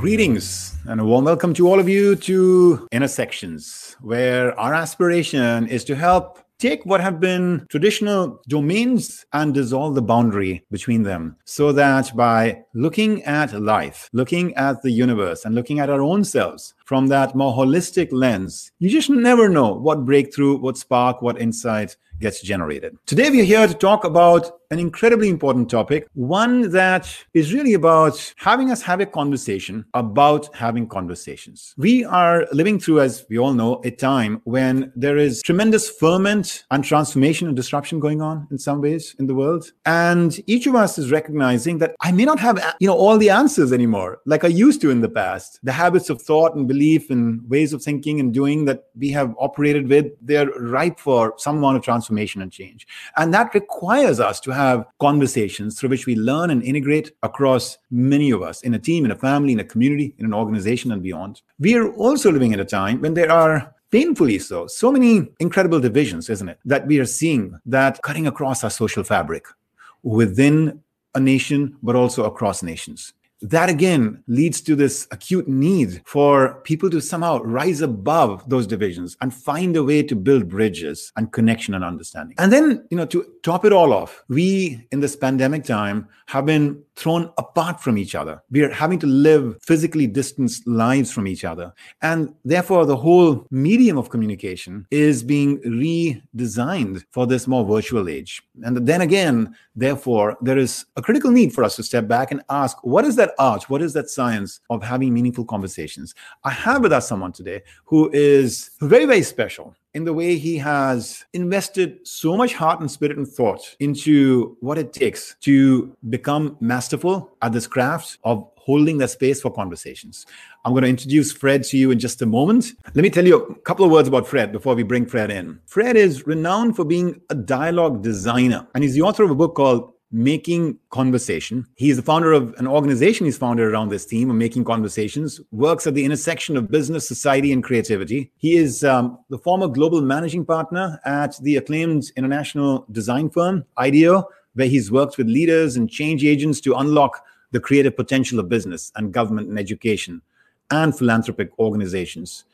Greetings and a warm welcome to all of you to Intersections, where our aspiration is to help take what have been traditional domains and dissolve the boundary between them so that by looking at life, looking at the universe, and looking at our own selves from that more holistic lens, you just never know what breakthrough, what spark, what insight gets generated. Today, we're here to talk about an incredibly important topic, one that is really about having us have a conversation about having conversations. We are living through, as we all know, a time when there is tremendous ferment and transformation and disruption going on in some ways in the world. And each of us is recognizing that I may not have, you know, all the answers anymore, like I used to in the past. The habits of thought and belief and ways of thinking and doing that we have operated with, they're ripe for some amount of transformation and change. And that requires us to have conversations through which we learn and integrate across many of us in a team, in a family, in a community, in an organization, and beyond. We are also living at a time when there are painfully so so many incredible divisions isn't it that we are seeing that cutting across our social fabric within a nation but also across nations that again leads to this acute need for people to somehow rise above those divisions and find a way to build bridges and connection and understanding. And then, you know, to top it all off, we in this pandemic time have been thrown apart from each other. We are having to live physically distanced lives from each other. And therefore, the whole medium of communication is being redesigned for this more virtual age. And then again, therefore, there is a critical need for us to step back and ask what is that art? What is that science of having meaningful conversations? I have with us someone today who is very, very special in the way he has invested so much heart and spirit and thought into what it takes to become masterful at this craft of holding the space for conversations. I'm going to introduce Fred to you in just a moment. Let me tell you a couple of words about Fred before we bring Fred in. Fred is renowned for being a dialogue designer, and he's the author of a book called making conversation. He is the founder of an organization he's founded around this theme of making conversations, works at the intersection of business, society, and creativity. He is um, the former global managing partner at the acclaimed international design firm, IDEO, where he's worked with leaders and change agents to unlock the creative potential of business and government and education and philanthropic organizations.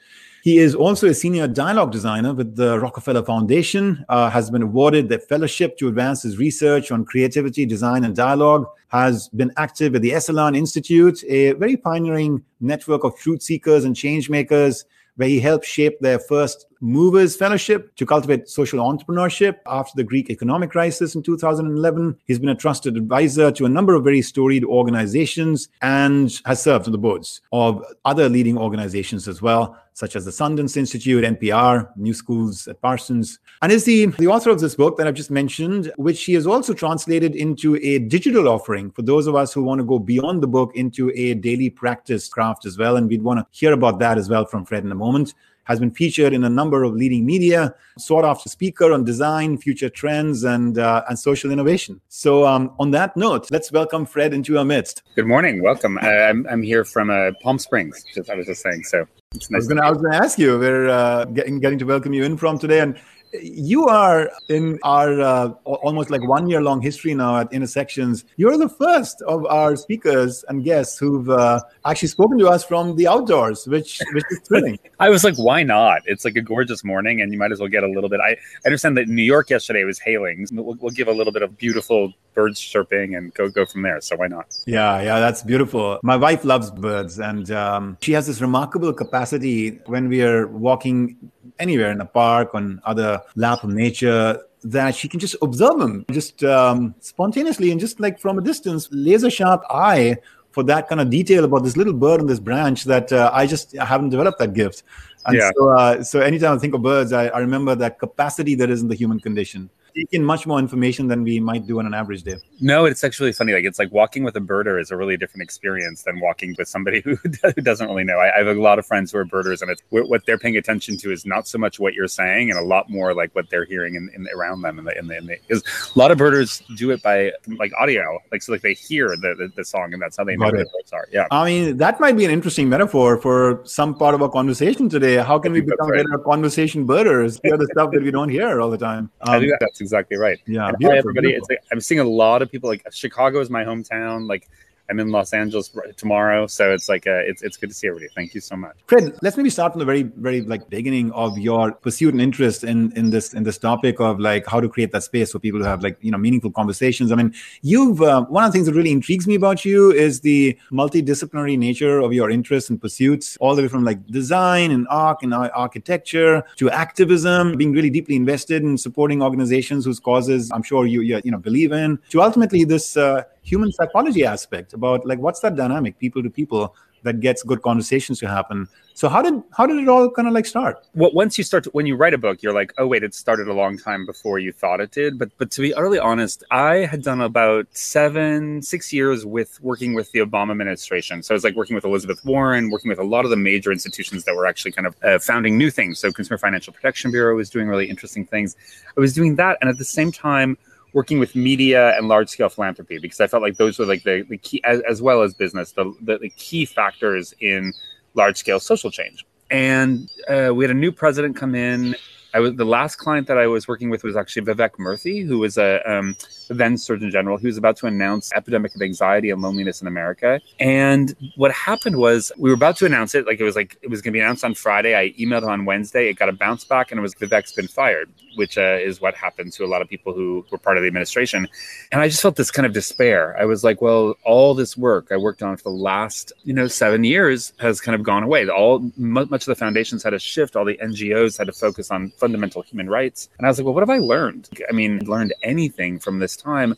He is also a senior dialogue designer with the Rockefeller Foundation, uh, has been awarded the fellowship to advance his research on creativity, design, and dialogue, has been active at the Esalen Institute, a very pioneering network of truth seekers and change makers, where he helped shape their first Movers Fellowship to cultivate social entrepreneurship after the Greek economic crisis in 2011. He's been a trusted advisor to a number of very storied organizations and has served on the boards of other leading organizations as well, such as the Sundance Institute, NPR, New Schools at Parsons, and is the, the author of this book that I've just mentioned, which he has also translated into a digital offering for those of us who want to go beyond the book into a daily practice craft as well. And we'd want to hear about that as well from Fred in a moment has been featured in a number of leading media, sought after speaker on design, future trends, and uh, and social innovation. So, um, on that note, let's welcome Fred into our midst. Good morning, welcome. I'm I'm here from uh, Palm Springs. Just I was just saying. So it's nice. I was going to ask you. We're uh, getting getting to welcome you in from today, and you are in our uh, almost like one year long history now at Intersections. You're the first of our speakers and guests who've uh, actually spoken to us from the outdoors, which which is thrilling. I was like, why not? It's like a gorgeous morning, and you might as well get a little bit. I, understand that New York yesterday was hailing. We'll, we'll give a little bit of beautiful birds chirping and go go from there. So why not? Yeah, yeah, that's beautiful. My wife loves birds, and um, she has this remarkable capacity when we are walking anywhere in a park on other lap of nature that she can just observe them just um, spontaneously and just like from a distance laser sharp eye for that kind of detail about this little bird on this branch that uh, I just haven't developed that gift. And yeah. so, uh, so anytime I think of birds, I, I remember that capacity that is in the human condition take in much more information than we might do on an average day. No, it's actually funny. Like it's like walking with a birder is a really different experience than walking with somebody who, who doesn't really know. I, I, have a lot of friends who are birders, and it's what they're paying attention to is not so much what you're saying, and a lot more like what they're hearing in, in around them. And the, in the, in the, because a lot of birders do it by like audio, like so like they hear the, the, the song, and that's how they know what the birds are. Yeah, I mean that might be an interesting metaphor for some part of our conversation today. How can we become right. better conversation birders? Hear the stuff that we don't hear all the time. Um, I think that's exactly right. Yeah, hi everybody. It's like, I'm seeing a lot of people like Chicago is my hometown. Like I'm in Los Angeles tomorrow, so it's like a, it's it's good to see everybody. Thank you so much. Fred, let's maybe start from the very very like beginning of your pursuit and interest in in this in this topic of like how to create that space for people to have like you know meaningful conversations. I mean, you've uh, one of the things that really intrigues me about you is the multidisciplinary nature of your interests and pursuits, all the way from like design and art and architecture to activism, being really deeply invested in supporting organizations whose causes I'm sure you you, you know believe in, to ultimately this. Uh, human psychology aspect about like what's that dynamic people to people that gets good conversations to happen? So how did how did it all kind of like start? Well once you start to, when you write a book you're like oh wait it started a long time before you thought it did. But but to be utterly honest i had done about seven six years with working with the obama administration. So i was like working with elizabeth warren working with a lot of the major institutions that were actually kind of uh, founding new things. So consumer financial protection bureau was doing really interesting things. I was doing that and at the same time working with media and large scale philanthropy because I felt like those were like the, the key, as, as well as business, the, the, the, key factors in large scale social change. And uh, we had a new president come in I was the last client that I was working with was actually Vivek Murthy, who was a um, then Surgeon General. He was about to announce epidemic of anxiety and loneliness in America. And what happened was we were about to announce it, like it was like it was going to be announced on Friday. I emailed him on Wednesday. It got a bounce back, and it was Vivek's been fired, which uh, is what happened to a lot of people who were part of the administration. And I just felt this kind of despair. I was like, well, all this work I worked on for the last you know seven years has kind of gone away. All much of the foundations had to shift. All the NGOs had to focus on fundamental human rights. And I was like, well, what have I learned? I mean, learned anything from this time.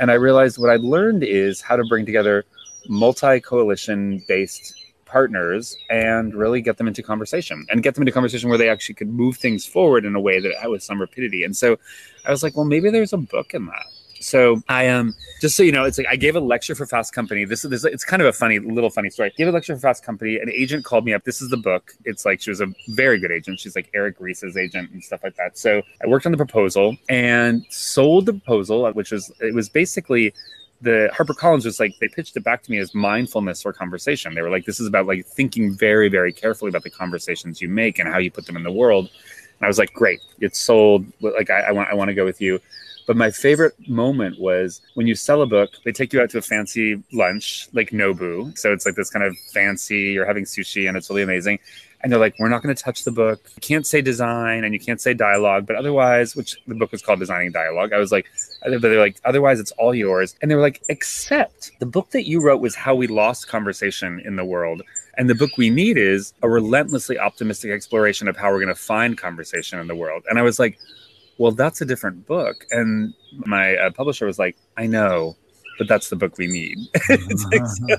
And I realized what I'd learned is how to bring together multi coalition based partners and really get them into conversation and get them into conversation where they actually could move things forward in a way that had with some rapidity. And so I was like, well, maybe there's a book in that. So I am um, just so you know, it's like I gave a lecture for Fast Company. This is it's kind of a funny little funny story. I gave a lecture for Fast Company. An agent called me up. This is the book. It's like she was a very good agent. She's like Eric Ries's agent and stuff like that. So I worked on the proposal and sold the proposal, which was it was basically the HarperCollins was like they pitched it back to me as mindfulness or conversation. They were like, this is about like thinking very, very carefully about the conversations you make and how you put them in the world. And I was like, great, it's sold. Like I, I want I want to go with you. But my favorite moment was when you sell a book, they take you out to a fancy lunch, like Nobu. So it's like this kind of fancy, you're having sushi and it's really amazing. And they're like, we're not going to touch the book. You can't say design and you can't say dialogue, but otherwise, which the book was called Designing Dialogue. I was like, they're like, otherwise, it's all yours. And they were like, except the book that you wrote was how we lost conversation in the world. And the book we need is a relentlessly optimistic exploration of how we're going to find conversation in the world. And I was like, well, that's a different book. And my uh, publisher was like, I know, but that's the book we need. like, so,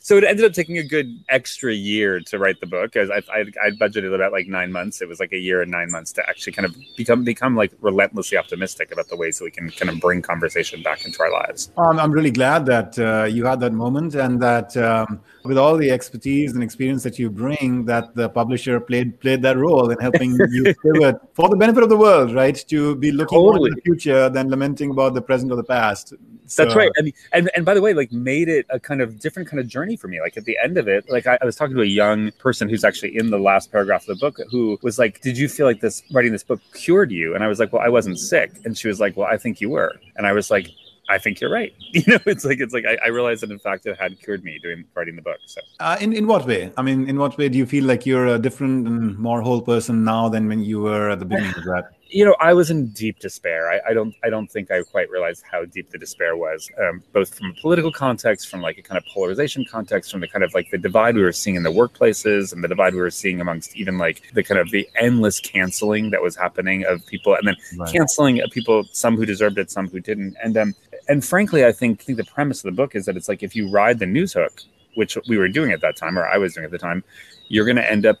so, it ended up taking a good extra year to write the book. As I, I, I, budgeted about like nine months. It was like a year and nine months to actually kind of become become like relentlessly optimistic about the ways that we can kind of bring conversation back into our lives. Um, I'm really glad that uh, you had that moment and that um, with all the expertise and experience that you bring, that the publisher played played that role in helping you pivot for the benefit of the world, right? To be looking totally. to the future than lamenting about the present or the past. So, That's right. And, and and by the way, like made it a kind of different kind of journey for me. Like at the end of it, like I, I was talking to a young person who's actually in the last paragraph of the book who was like, Did you feel like this writing this book cured you? And I was like, Well, I wasn't sick. And she was like, Well, I think you were. And I was like, I think you're right. You know, it's like it's like I, I realized that in fact it had cured me doing writing the book. So, uh, in in what way? I mean, in what way do you feel like you're a different and more whole person now than when you were at the beginning of that? You know, I was in deep despair. I, I, don't, I don't think I quite realized how deep the despair was, um, both from a political context, from like a kind of polarization context, from the kind of like the divide we were seeing in the workplaces, and the divide we were seeing amongst even like the kind of the endless canceling that was happening of people, and then right. canceling of people, some who deserved it, some who didn't, and um, and frankly, I think, I think the premise of the book is that it's like if you ride the news hook, which we were doing at that time, or I was doing at the time, you're going to end up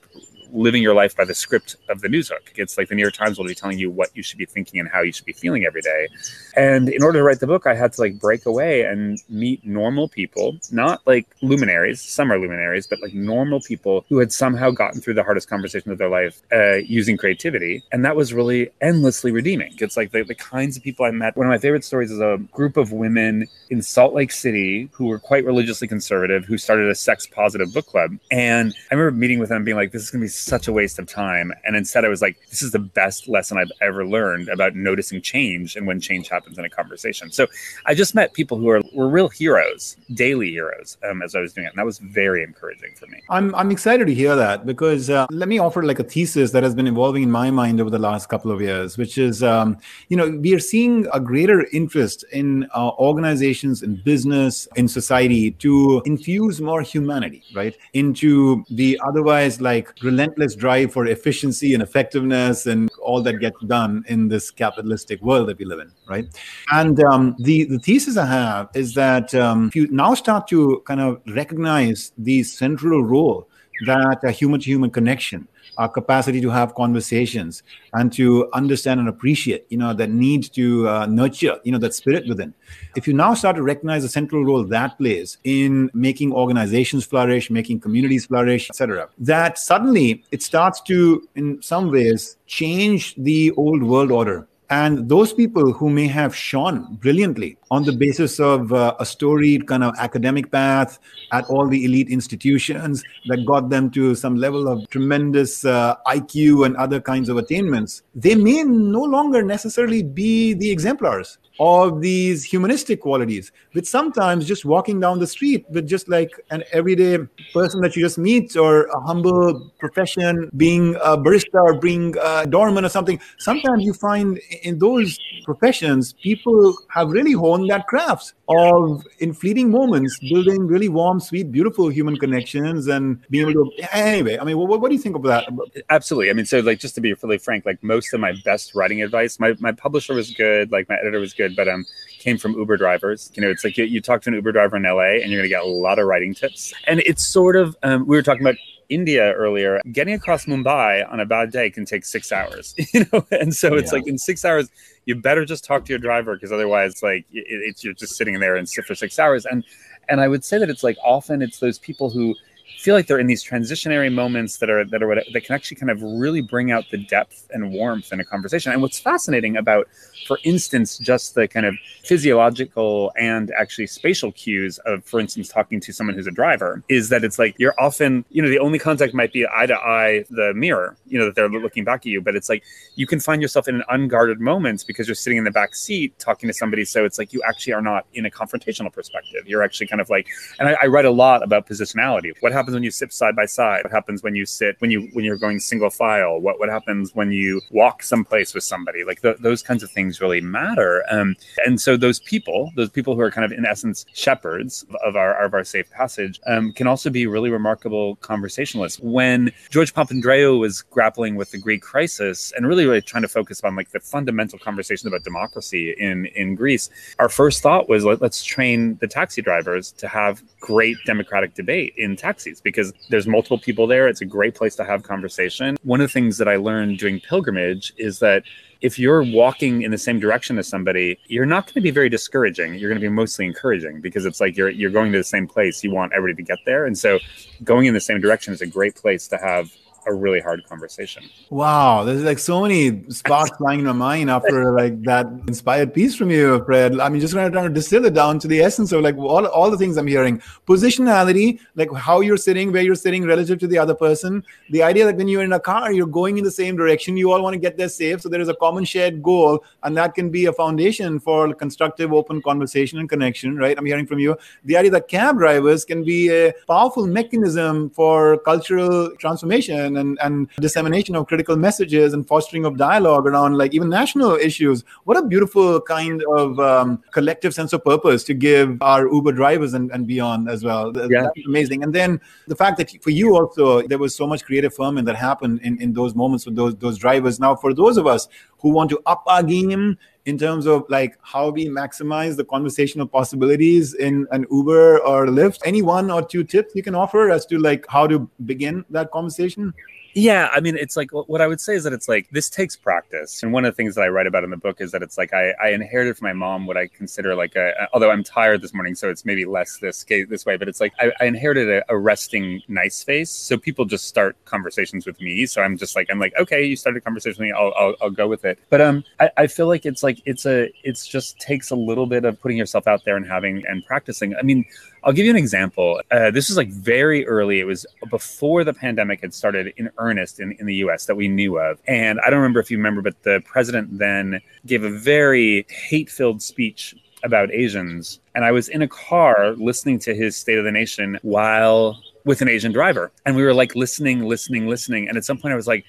living your life by the script of the news hook. It's like the New York Times will be telling you what you should be thinking and how you should be feeling every day. And in order to write the book, I had to like break away and meet normal people, not like luminaries, some are luminaries, but like normal people who had somehow gotten through the hardest conversation of their life uh, using creativity. And that was really endlessly redeeming. It's like the, the kinds of people I met. One of my favorite stories is a group of women in Salt Lake City who were quite religiously conservative who started a sex positive book club. And I remember meeting with them being like, this is going to be such a waste of time. And instead, I was like, this is the best lesson I've ever learned about noticing change and when change happens in a conversation. So I just met people who are were real heroes, daily heroes, um, as I was doing it, and that was very encouraging for me. I'm I'm excited to hear that because uh, let me offer like a thesis that has been evolving in my mind over the last couple of years, which is um, you know we are seeing a greater interest in uh, organizations, in business, in society to infuse more humanity, right, into the otherwise like relentless drive for efficiency and effectiveness and all that gets done in this capitalistic world that we live in, right? And um, the the thesis I have is that um, if you now start to kind of recognize the central role that a human to human connection our capacity to have conversations and to understand and appreciate you know that need to uh, nurture you know that spirit within. If you now start to recognize the central role that plays in making organizations flourish making communities flourish etc that suddenly it starts to in some ways change the old world order and those people who may have shone brilliantly on the basis of uh, a storied kind of academic path at all the elite institutions that got them to some level of tremendous uh, IQ and other kinds of attainments, they may no longer necessarily be the exemplars of these humanistic qualities, which sometimes just walking down the street with just like an everyday person that you just meet or a humble profession, being a barista or being a doorman or something, sometimes you find in those professions, people have really honed that craft of, in fleeting moments, building really warm, sweet, beautiful human connections and being able to. Anyway, I mean, what, what do you think of that? Absolutely. I mean, so like, just to be really frank, like most of my best writing advice, my, my publisher was good, like my editor was good, but um, came from Uber drivers. You know, it's like you, you talk to an Uber driver in LA and you're going to get a lot of writing tips. And it's sort of, um, we were talking about India earlier, getting across Mumbai on a bad day can take six hours, you know? And so it's yeah. like in six hours, you better just talk to your driver because otherwise, like, it, it's you're just sitting there and sit for six hours. And and I would say that it's like often it's those people who feel like they're in these transitionary moments that are that are what that can actually kind of really bring out the depth and warmth in a conversation. And what's fascinating about, for instance, just the kind of physiological and actually spatial cues of, for instance, talking to someone who's a driver, is that it's like you're often, you know, the only contact might be eye to eye, the mirror, you know, that they're looking back at you, but it's like you can find yourself in an unguarded moments because you're sitting in the back seat talking to somebody. So it's like you actually are not in a confrontational perspective. You're actually kind of like, and I, I write a lot about positionality. What happens when you sit side by side? What happens when you sit when you when you're going single file? What what happens when you walk someplace with somebody? Like th- those kinds of things really matter. Um, and so those people, those people who are kind of in essence shepherds of our of our safe passage, um, can also be really remarkable conversationalists. When George Papandreou was grappling with the Greek crisis and really really trying to focus on like the fundamental conversation about democracy in in Greece, our first thought was let, let's train the taxi drivers to have great democratic debate in taxis because there's multiple people there. It's a great place to have conversation. One of the things that I learned doing pilgrimage is that if you're walking in the same direction as somebody, you're not going to be very discouraging. You're going to be mostly encouraging because it's like you're you're going to the same place. You want everybody to get there, and so going in the same direction is a great place to have a really hard conversation. Wow, there's like so many sparks flying in my mind after like that inspired piece from you, Fred. I mean, just trying to distill it down to the essence of like all, all the things I'm hearing. Positionality, like how you're sitting, where you're sitting relative to the other person. The idea that when you're in a car, you're going in the same direction. You all want to get there safe. So there is a common shared goal, and that can be a foundation for constructive, open conversation and connection, right? I'm hearing from you. The idea that cab drivers can be a powerful mechanism for cultural transformation and, and dissemination of critical messages and fostering of dialogue around like even national issues. What a beautiful kind of um, collective sense of purpose to give our Uber drivers and, and beyond as well. Yeah. That's amazing. And then the fact that for you also, there was so much creative ferment that happened in, in those moments with those, those drivers. Now, for those of us who want to up our game in terms of like how we maximize the conversational possibilities in an Uber or Lyft. Any one or two tips you can offer as to like how to begin that conversation? Yeah, I mean, it's like what I would say is that it's like this takes practice. And one of the things that I write about in the book is that it's like I, I inherited from my mom what I consider like a, although I'm tired this morning, so it's maybe less this this way, but it's like I, I inherited a, a, resting nice face. So people just start conversations with me. So I'm just like I'm like okay, you started a conversation with me, I'll, I'll, I'll go with it. But um, I, I feel like it's like it's a it's just takes a little bit of putting yourself out there and having and practicing. I mean, I'll give you an example. Uh, this was like very early. It was before the pandemic had started in earnest in, in the US that we knew of. And I don't remember if you remember, but the president then gave a very hate filled speech about Asians. And I was in a car listening to his State of the Nation while with an Asian driver. And we were like listening, listening, listening. And at some point I was like,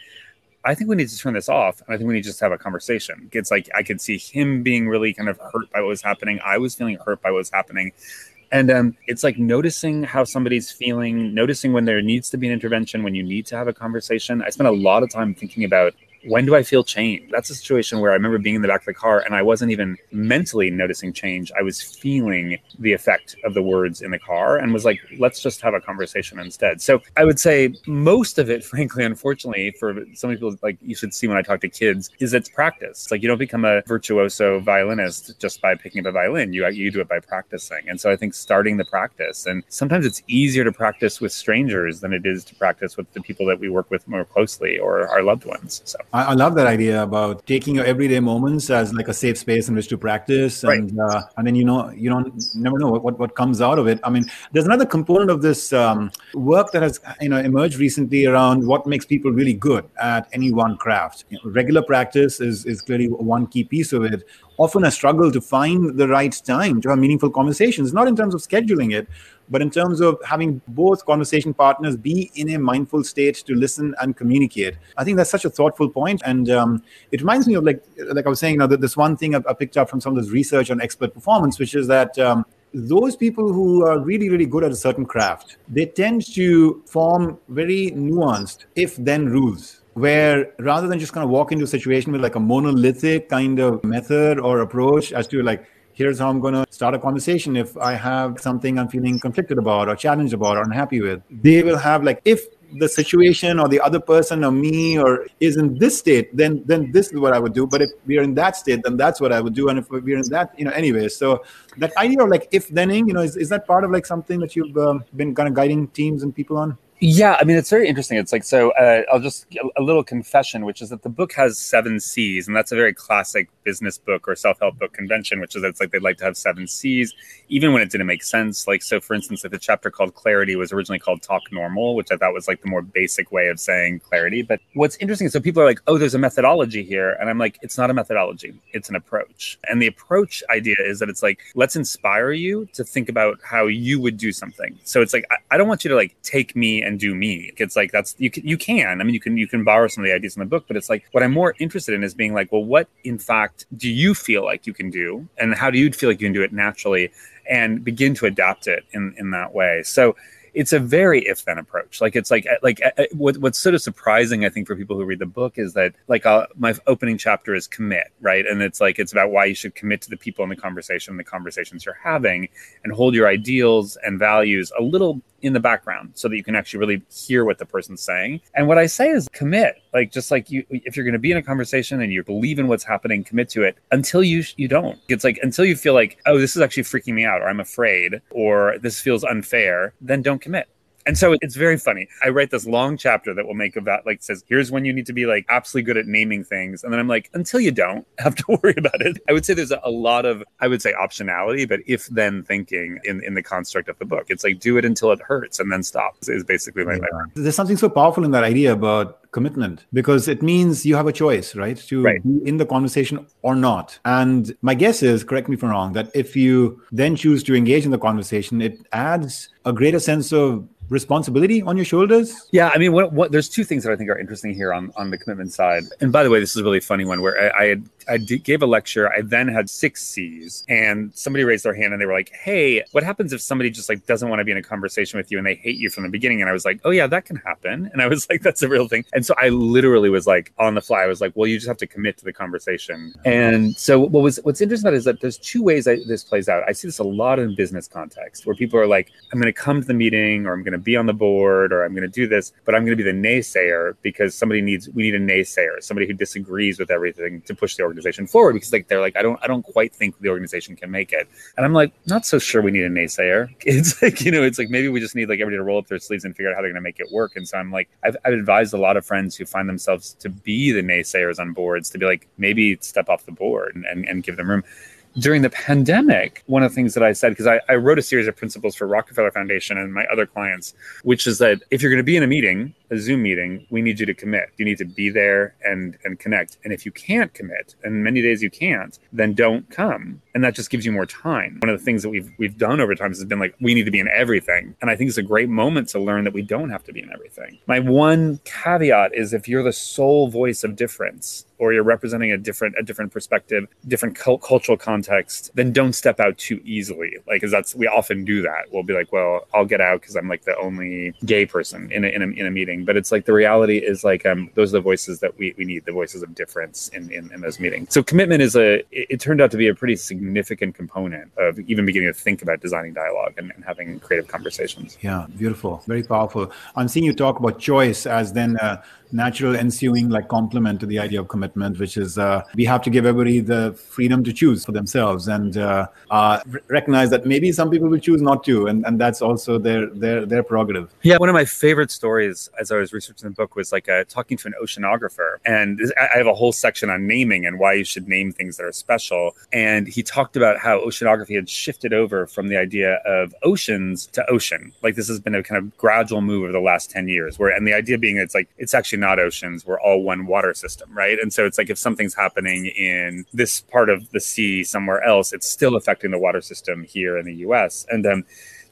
I think we need to turn this off. And I think we need to just have a conversation. It's like I could see him being really kind of hurt by what was happening. I was feeling hurt by what was happening. And um, it's like noticing how somebody's feeling, noticing when there needs to be an intervention, when you need to have a conversation. I spent a lot of time thinking about when do I feel change? That's a situation where I remember being in the back of the car and I wasn't even mentally noticing change. I was feeling the effect of the words in the car and was like, let's just have a conversation instead. So I would say most of it, frankly, unfortunately, for some people, like you should see when I talk to kids, is it's practice. It's like you don't become a virtuoso violinist just by picking up a violin. You you do it by practicing. And so I think starting the practice, and sometimes it's easier to practice with strangers than it is to practice with the people that we work with more closely or our loved ones. So. I, I, love that idea about taking your everyday moments as like a safe space in which to practice, and right. uh, and then you know you don't never know what, what comes out of it. I mean, there's another component of this um, work that has you know emerged recently around what makes people really good at any one craft. You know, regular practice is is clearly one key piece of it often a struggle to find the right time to have meaningful conversations, not in terms of scheduling it, but in terms of having both conversation partners be in a mindful state to listen and communicate. I think that's such a thoughtful point. and um, it reminds me of like like I was saying, you know, that this one thing I, I, picked up from some of this research on expert performance, which is that. Um, those people who are really, really good at a certain craft, they tend to form very nuanced if then rules where rather than just kind of walk into a situation with like a monolithic kind of method or approach as to like here's how I'm going to start a conversation if I have something I'm feeling conflicted about or challenged about or unhappy with. They will have like if the situation or the other person or me or is in this state, then then this is what I would do. But if we're in that state, then that's what I would do. And if we're in that, you know, anyway. So that idea of like if thening, you know, is, is that part of like something that you've um, been kind of guiding teams and people on? Yeah, I mean, it's very interesting. It's like, so uh, I'll just, a little confession, which is that the book has seven C's, and that's a very classic business book or self help book convention, which is it's like they'd like to have seven C's, even when it didn't make sense. Like, so for instance, like the chapter called Clarity was originally called Talk Normal, which I thought was like the more basic way of saying clarity. But what's interesting is so people are like, oh, there's a methodology here. And I'm like, it's not a methodology, it's an approach. And the approach idea is that it's like, let's inspire you to think about how you would do something. So it's like, I, I don't want you to like take me and and do me. It's like that's you can you can. I mean, you can you can borrow some of the ideas in the book, but it's like what I'm more interested in is being like, well, what in fact do you feel like you can do, and how do you feel like you can do it naturally, and begin to adapt it in in that way. So it's a very if then approach. Like it's like like uh, uh, what, what's sort of surprising I think for people who read the book is that like uh, my opening chapter is commit right, and it's like it's about why you should commit to the people in the conversation, the conversations you're having, and hold your ideals and values a little in the background so that you can actually really hear what the person's saying. And what I say is commit. Like just like you if you're going to be in a conversation and you believe in what's happening, commit to it until you you don't. It's like until you feel like, "Oh, this is actually freaking me out," or "I'm afraid," or "This feels unfair," then don't commit. And so it's very funny. I write this long chapter that will make about like says, here's when you need to be like absolutely good at naming things. And then I'm like, until you don't have to worry about it. I would say there's a, lot of, I would say optionality, but if then thinking in, in the construct of the book. It's like do it until it hurts and then stop is basically my yeah. There's something so powerful in that idea about commitment because it means you have a choice, right? To right. be in the conversation or not. And my guess is, correct me if I'm wrong, that if you then choose to engage in the conversation, it adds a greater sense of responsibility on your shoulders? Yeah, I mean, what, what there's two things that I think are interesting here on on the commitment side. And by the way, this is a really funny one where I, I had I gave a lecture. I then had six C's, and somebody raised their hand and they were like, "Hey, what happens if somebody just like doesn't want to be in a conversation with you and they hate you from the beginning?" And I was like, "Oh yeah, that can happen." And I was like, "That's a real thing." And so I literally was like on the fly. I was like, "Well, you just have to commit to the conversation." And so what was what's interesting about it is that there's two ways that this plays out. I see this a lot in business context where people are like, "I'm going to come to the meeting, or I'm going to be on the board, or I'm going to do this, but I'm going to be the naysayer because somebody needs we need a naysayer, somebody who disagrees with everything to push the organization forward because like they're like I don't I don't quite think the organization can make it, and I'm like not so sure we need a naysayer. It's like you know it's like maybe we just need like everybody to roll up their sleeves and figure out how they're going to make it work. And so I'm like I've, I've advised a lot of friends who find themselves to be the naysayers on boards to be like maybe step off the board and, and, and give them room during the pandemic, one of the things that I said, because I, I wrote a series of principles for Rockefeller Foundation and my other clients, which is that if you're going to be in a meeting, a Zoom meeting, we need you to commit. You need to be there and and connect. And if you can't commit, and many days you can't, then don't come. And that just gives you more time. One of the things that we've we've done over time has been like we need to be in everything. And I think it's a great moment to learn that we don't have to be in everything. My one caveat is if you're the sole voice of difference, or you're representing a different a different perspective, different cult- cultural context, then don't step out too easily. Like, because that's we often do that. We'll be like, well, I'll get out because I'm like the only gay person in a, in a, in a meeting. But it's like the reality is like um, those are the voices that we, we need, the voices of difference in, in, in those meetings. So commitment is a it, it, turned out to be a pretty significant component of even beginning to think about designing dialogue and, and having creative conversations. Yeah, beautiful, very powerful. I'm seeing you talk about choice as then. Uh, natural ensuing like complement to the idea of commitment, which is uh, we have to give everybody the freedom to choose for themselves and uh, uh, recognize that maybe some people will choose not to, and, and that's also their their their prerogative. Yeah, one of my favorite stories as I was researching the book was like uh, talking to an oceanographer, and I have a whole section on naming and why you should name things that are special. And he talked about how oceanography had shifted over from the idea of oceans to ocean. Like this has been a kind of gradual move over the last ten years, where and the idea being it's like it's actually not oceans. We're all one water system, right? And so it's like if something's happening in this part of the sea somewhere else, it's still affecting the water system here in the US. And um,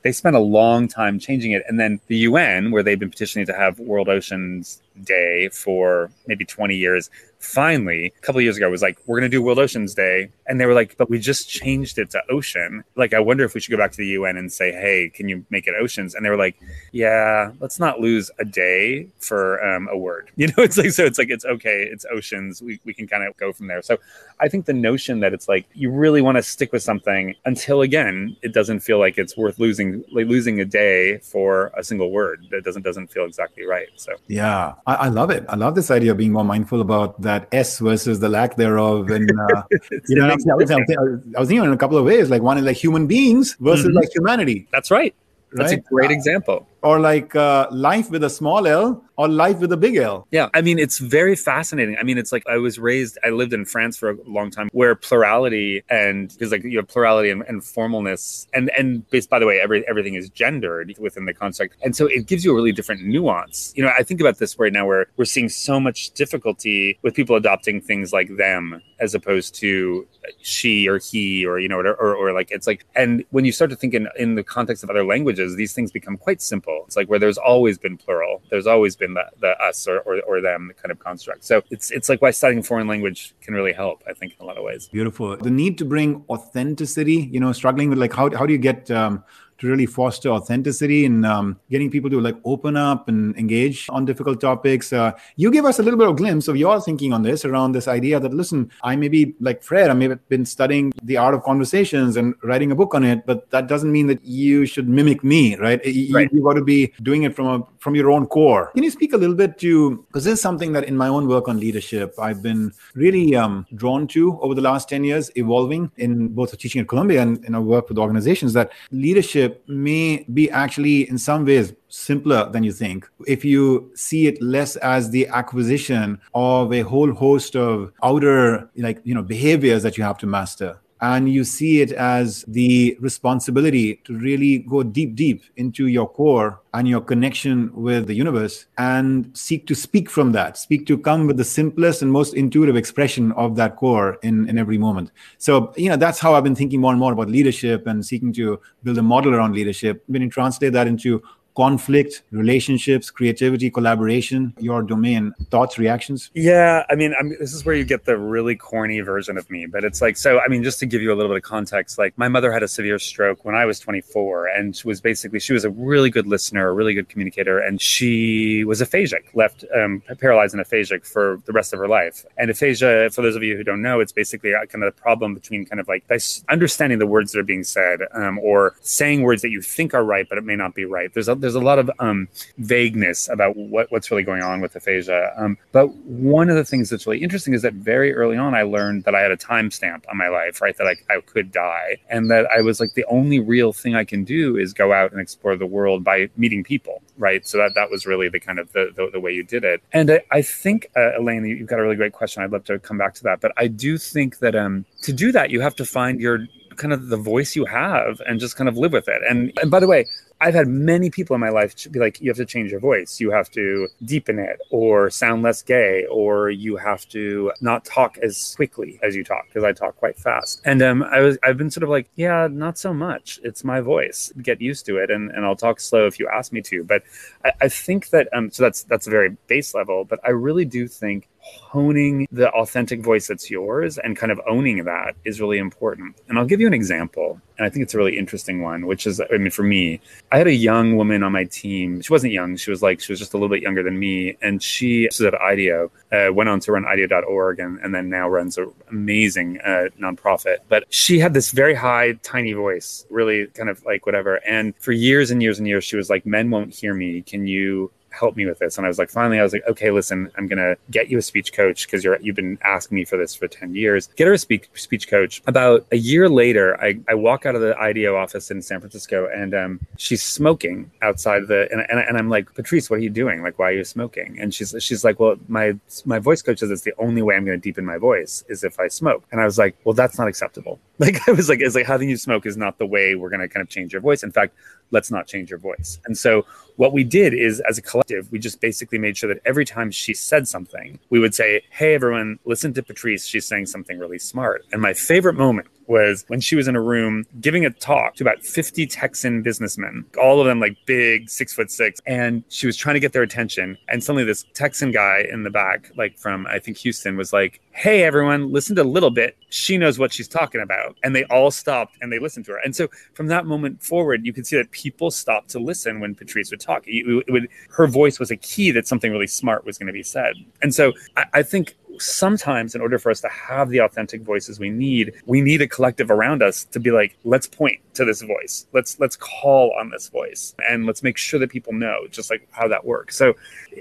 they spent a long time changing it. And then the UN, where they've been petitioning to have World Oceans Day for maybe 20 years, finally a couple years ago was like we're going to do world oceans day. And they were like but we just changed it to ocean. Like i wonder if we should go back to the un and say hey can you make it oceans? And they were like yeah let's not lose a day for um, a word. You know it's like so it's like it's okay it's oceans we, we can kind of go from there. So i think the notion that it's like you really want to stick with something until again it doesn't feel like it's worth losing like losing a day for a single word. That doesn't doesn't feel exactly right so. Yeah I, I love it i love this idea of being more mindful about that S versus the lack thereof. And uh, you know, I was, I, was, I was thinking in a couple of ways. Like one is like human beings versus mm-hmm. like humanity. That's right. That's right? a great uh, example. Or like uh, life with a small L or life with a big L. Yeah. I mean, it's very fascinating. I mean, it's like I was raised, I lived in France for a long time where plurality and because like you have plurality and, and formalness and, and based, by the way, every, everything is gendered within the construct. And so it gives you a really different nuance. You know, I think about this right now where we're seeing so much difficulty with people adopting things like them as opposed to she or he or, you know, or, or, or like it's like, and when you start to think in, in the context of other languages, these things become quite simple. It's like where there's always been plural, there's always been the, the us or, or, or them kind of construct. So it's it's like why studying foreign language can really help, I think, in a lot of ways. Beautiful. The need to bring authenticity, you know, struggling with like how, how do you get um, to really foster authenticity and um, getting people to like open up and engage on difficult topics. Uh, you give us a little bit of glimpse of your thinking on this around this idea that listen, I may be like Fred, I may have been studying the art of conversations and writing a book on it, but that doesn't mean that you should mimic me, right? You, right. you got to be doing it from a from your own core. Can you speak a little bit to because this is something that in my own work on leadership I've been really um, drawn to over the last ten years, evolving in both teaching at Columbia and in our work with organizations that leadership leadership may be actually in some ways simpler than you think. If you see it less as the acquisition of a whole host of outer like you know behaviors that you have to master and you see it as the responsibility to really go deep deep into your core and your connection with the universe and seek to speak from that speak to come with the simplest and most intuitive expression of that core in, in every moment. So you know that's how i've been thinking more and more about leadership and seeking to build a model around leadership. When you translate that into conflict, relationships, creativity, collaboration, your domain, thoughts, reactions? Yeah, I mean, I mean, this is where you get the really corny version of me, but it's like, so, I mean, just to give you a little bit of context, like my mother had a severe stroke when I was 24, and she was basically, she was a really good listener, a really good communicator, and she was aphasic, left um, paralyzed and aphasic for the rest of her life. And aphasia, for those of you who don't know, it's basically kind of the problem between kind of like understanding the words that are being said um, or saying words that you think are right, but it may not be right. There's a, there's there's a lot of um, vagueness about what, what's really going on with aphasia. Um, but one of the things that's really interesting is that very early on, I learned that I had a timestamp on my life, right? That I, I could die, and that I was like the only real thing I can do is go out and explore the world by meeting people, right? So that that was really the kind of the the, the way you did it. And I, I think uh, Elaine, you've got a really great question. I'd love to come back to that, but I do think that um, to do that, you have to find your kind of the voice you have and just kind of live with it. And, and by the way, I've had many people in my life be like, you have to change your voice. You have to deepen it or sound less gay, or you have to not talk as quickly as you talk because I talk quite fast. And um, I was, I've been sort of like, yeah, not so much. It's my voice. Get used to it, and, and I'll talk slow if you ask me to. But I, I think that um, so that's that's a very base level. But I really do think honing the authentic voice that's yours and kind of owning that is really important. And I'll give you an example. And I think it's a really interesting one, which is, I mean, for me, I had a young woman on my team. She wasn't young. She was like, she was just a little bit younger than me. And she was at IDEO, uh, went on to run IDEO.org and, and then now runs an amazing uh, nonprofit. But she had this very high, tiny voice, really kind of like whatever. And for years and years and years, she was like, men won't hear me. Can you help me with this. And I was like, finally, I was like, okay, listen, I'm gonna get you a speech coach because you're you've been asking me for this for 10 years. Get her a speech speech coach. About a year later, I, I walk out of the IDEO office in San Francisco and um, she's smoking outside the and, and, and I'm like, Patrice, what are you doing? Like, why are you smoking? And she's she's like, Well, my my voice coach says it's the only way I'm gonna deepen my voice is if I smoke. And I was like, Well, that's not acceptable. Like I was like, it's like having you smoke is not the way we're gonna kind of change your voice. In fact, let's not change your voice. And so what we did is as a collective, we just basically made sure that every time she said something, we would say, Hey, everyone, listen to Patrice. She's saying something really smart. And my favorite moment was when she was in a room giving a talk to about 50 Texan businessmen, all of them like big, six foot six. And she was trying to get their attention. And suddenly this Texan guy in the back, like from, I think, Houston, was like, Hey, everyone, listen to a little bit. She knows what she's talking about. And they all stopped and they listened to her. And so from that moment forward, you could see that people stopped to listen when Patrice would talk. It would, her voice was a key that something really smart was going to be said. And so I, I think sometimes in order for us to have the authentic voices we need we need a collective around us to be like let's point to this voice. Let's let's call on this voice and let's make sure that people know just like how that works. So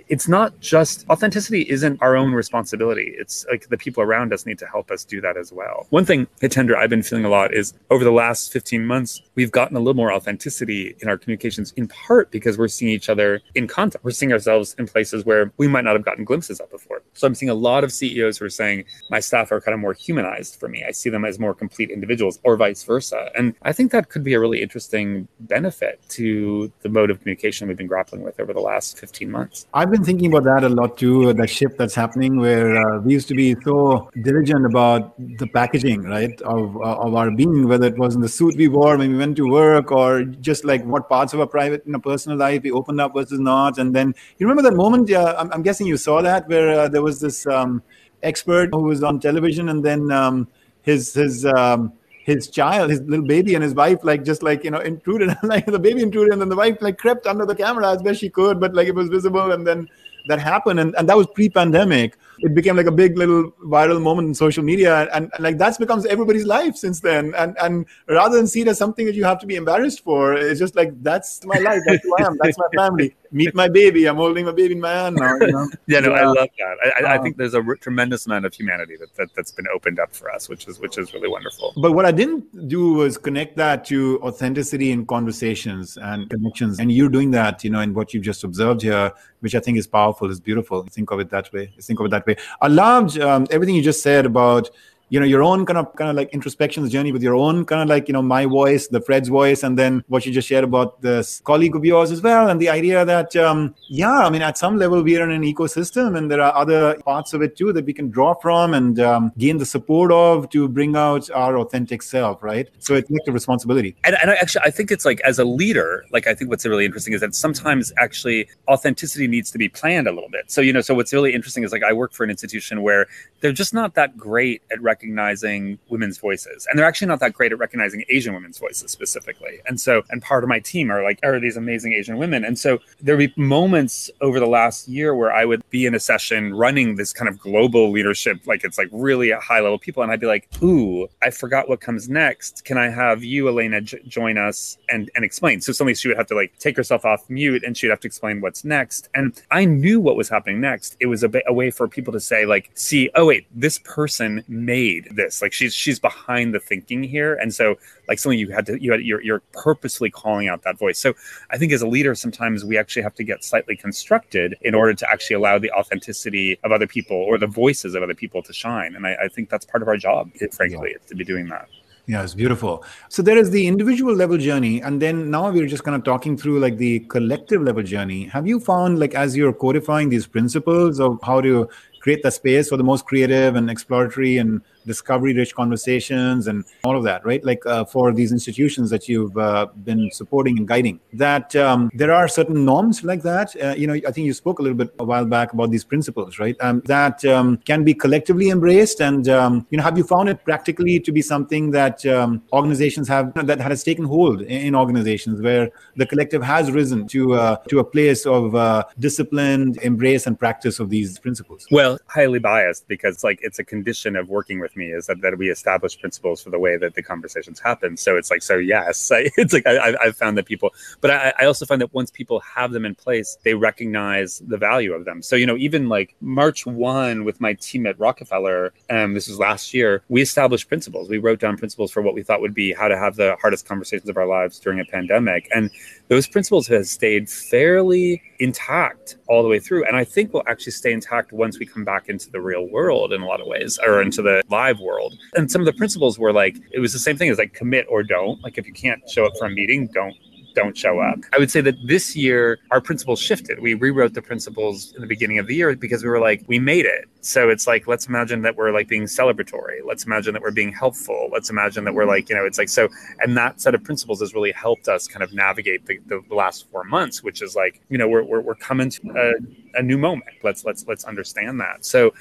it's not just authenticity isn't our own responsibility. It's like the people around us need to help us do that as well. One thing Hitendra I've been feeling a lot is over the last 15 months we've gotten a little more authenticity in our communications in part because we're seeing each other in contact. We're seeing ourselves in places where we might not have gotten glimpses of before so I'm seeing a lot of CEOs who are saying my staff are kind of more humanized for me. I see them as more complete individuals, or vice versa. And I think that could be a really interesting benefit to the mode of communication we've been grappling with over the last 15 months. I've been thinking about that a lot too, the shift that's happening where uh, we used to be so diligent about the packaging, right, of, uh, of our being, whether it was in the suit we wore when we went to work or just like what parts of our private, you know, personal life we opened up versus not. And then you remember that moment, yeah, I'm, I'm guessing you saw that where uh, there was this um, expert who was on television, and then um, his his um, his child, his little baby, and his wife like just like you know intruded, like the baby intruded, and then the wife like crept under the camera as best she could, but like it was visible, and then that happened, and, and that was pre-pandemic. It became like a big little viral moment in social media and, and, like that's becomes everybody's life since then and and rather than see it as something that you have to be embarrassed for it's just like that's my life that's who i am that's my family meet my baby. I'm holding my baby in my hand now you know? yeah no yeah. i love that. I, I, I, think there's a r- tremendous amount of humanity that, that that's been opened up for us which is which is really wonderful. But what i didn't do was connect that to authenticity in conversations and connections. And you're doing that you know in what you've just observed here which i think is powerful is beautiful. Think of it that way. Think of it that way. I loved um, everything you just said about you know your own kind of kind of like introspection journey with your own kind of like you know my voice the fred's voice and then what you just shared about this colleague of yours as well and the idea that um, yeah i mean at some level we are in an ecosystem and there are other parts of it too that we can draw from and um, gain the support of to bring out our authentic self right? So it's like a responsibility. And, and I actually i think it's like as a leader like i think what's really interesting is that sometimes actually authenticity needs to be planned a little bit. So you know so what's really interesting is like i work for an institution where they're just not that great at recognizing women's voices. And they're actually not that great at recognizing Asian women's voices specifically. And so, and part of my team are like, oh, are these amazing Asian women. And so there'd be moments over the last year where I would be in a session running this kind of global leadership, like it's like really a high level people. And I'd be like, ooh, I forgot what comes next. Can I have you, Elena, j- join us and, and explain? So suddenly she would have to like take herself off mute and she'd have to explain what's next. And I knew what was happening next. It was a, bit, a way for people to say, like, see, oh, wait, this person made this. Like she's, she's behind the thinking here. And so like something you had to, you had, you're, you're purposely calling out that voice. So I think as a leader, sometimes we actually have to get slightly constructed in order to actually allow the authenticity of other people or the voices of other people to shine. And I, I think that's part of our job, frankly, yeah. to be doing that. Yeah, it's beautiful. So there is the individual level journey, and then now we're just kind of talking through like the collective level journey. Have you found, like, as you're codifying these principles of how to create the space for the most creative and exploratory and discovery rich conversations and all of that right? Like uh, for these institutions that you've uh, been supporting and guiding. That um, there are certain norms like that. Uh, you know i think you spoke a little bit a while back about these principles right? Um, that um, can be collectively embraced and um, you know have you found it practically to be something that um, organizations have that has taken hold in, organizations where the collective has risen to uh, to a place of uh, disciplined embrace and practice of these principles? Well highly biased because like it's a condition of working with me is that, that we establish principles for the way that the conversations happen. So it's like, so yes, I, it's like I, have found that people, but I, I also find that once people have them in place, they recognize the value of them. So, you know, even like March 1 with my team at Rockefeller, um, this was last year, we established principles. We wrote down principles for what we thought would be how to have the hardest conversations of our lives during a pandemic. And those principles have stayed fairly intact all the way through. And I think will actually stay intact once we come back into the real world in a lot of ways, or into the live world. And some of the principles were like, it was the same thing as like commit or don't. Like if you can't show up for a meeting, don't don't show up. I would say that this year our principles shifted. We rewrote the principles in the beginning of the year because we were like, we made it. So it's like, let's imagine that we're like being celebratory. Let's imagine that we're being helpful. Let's imagine that we're like, you know, it's like so. And that set of principles has really helped us kind of navigate the, the last four months, which is like, you know, we're we're, we're coming to a, a new moment. Let's let's let's understand that. So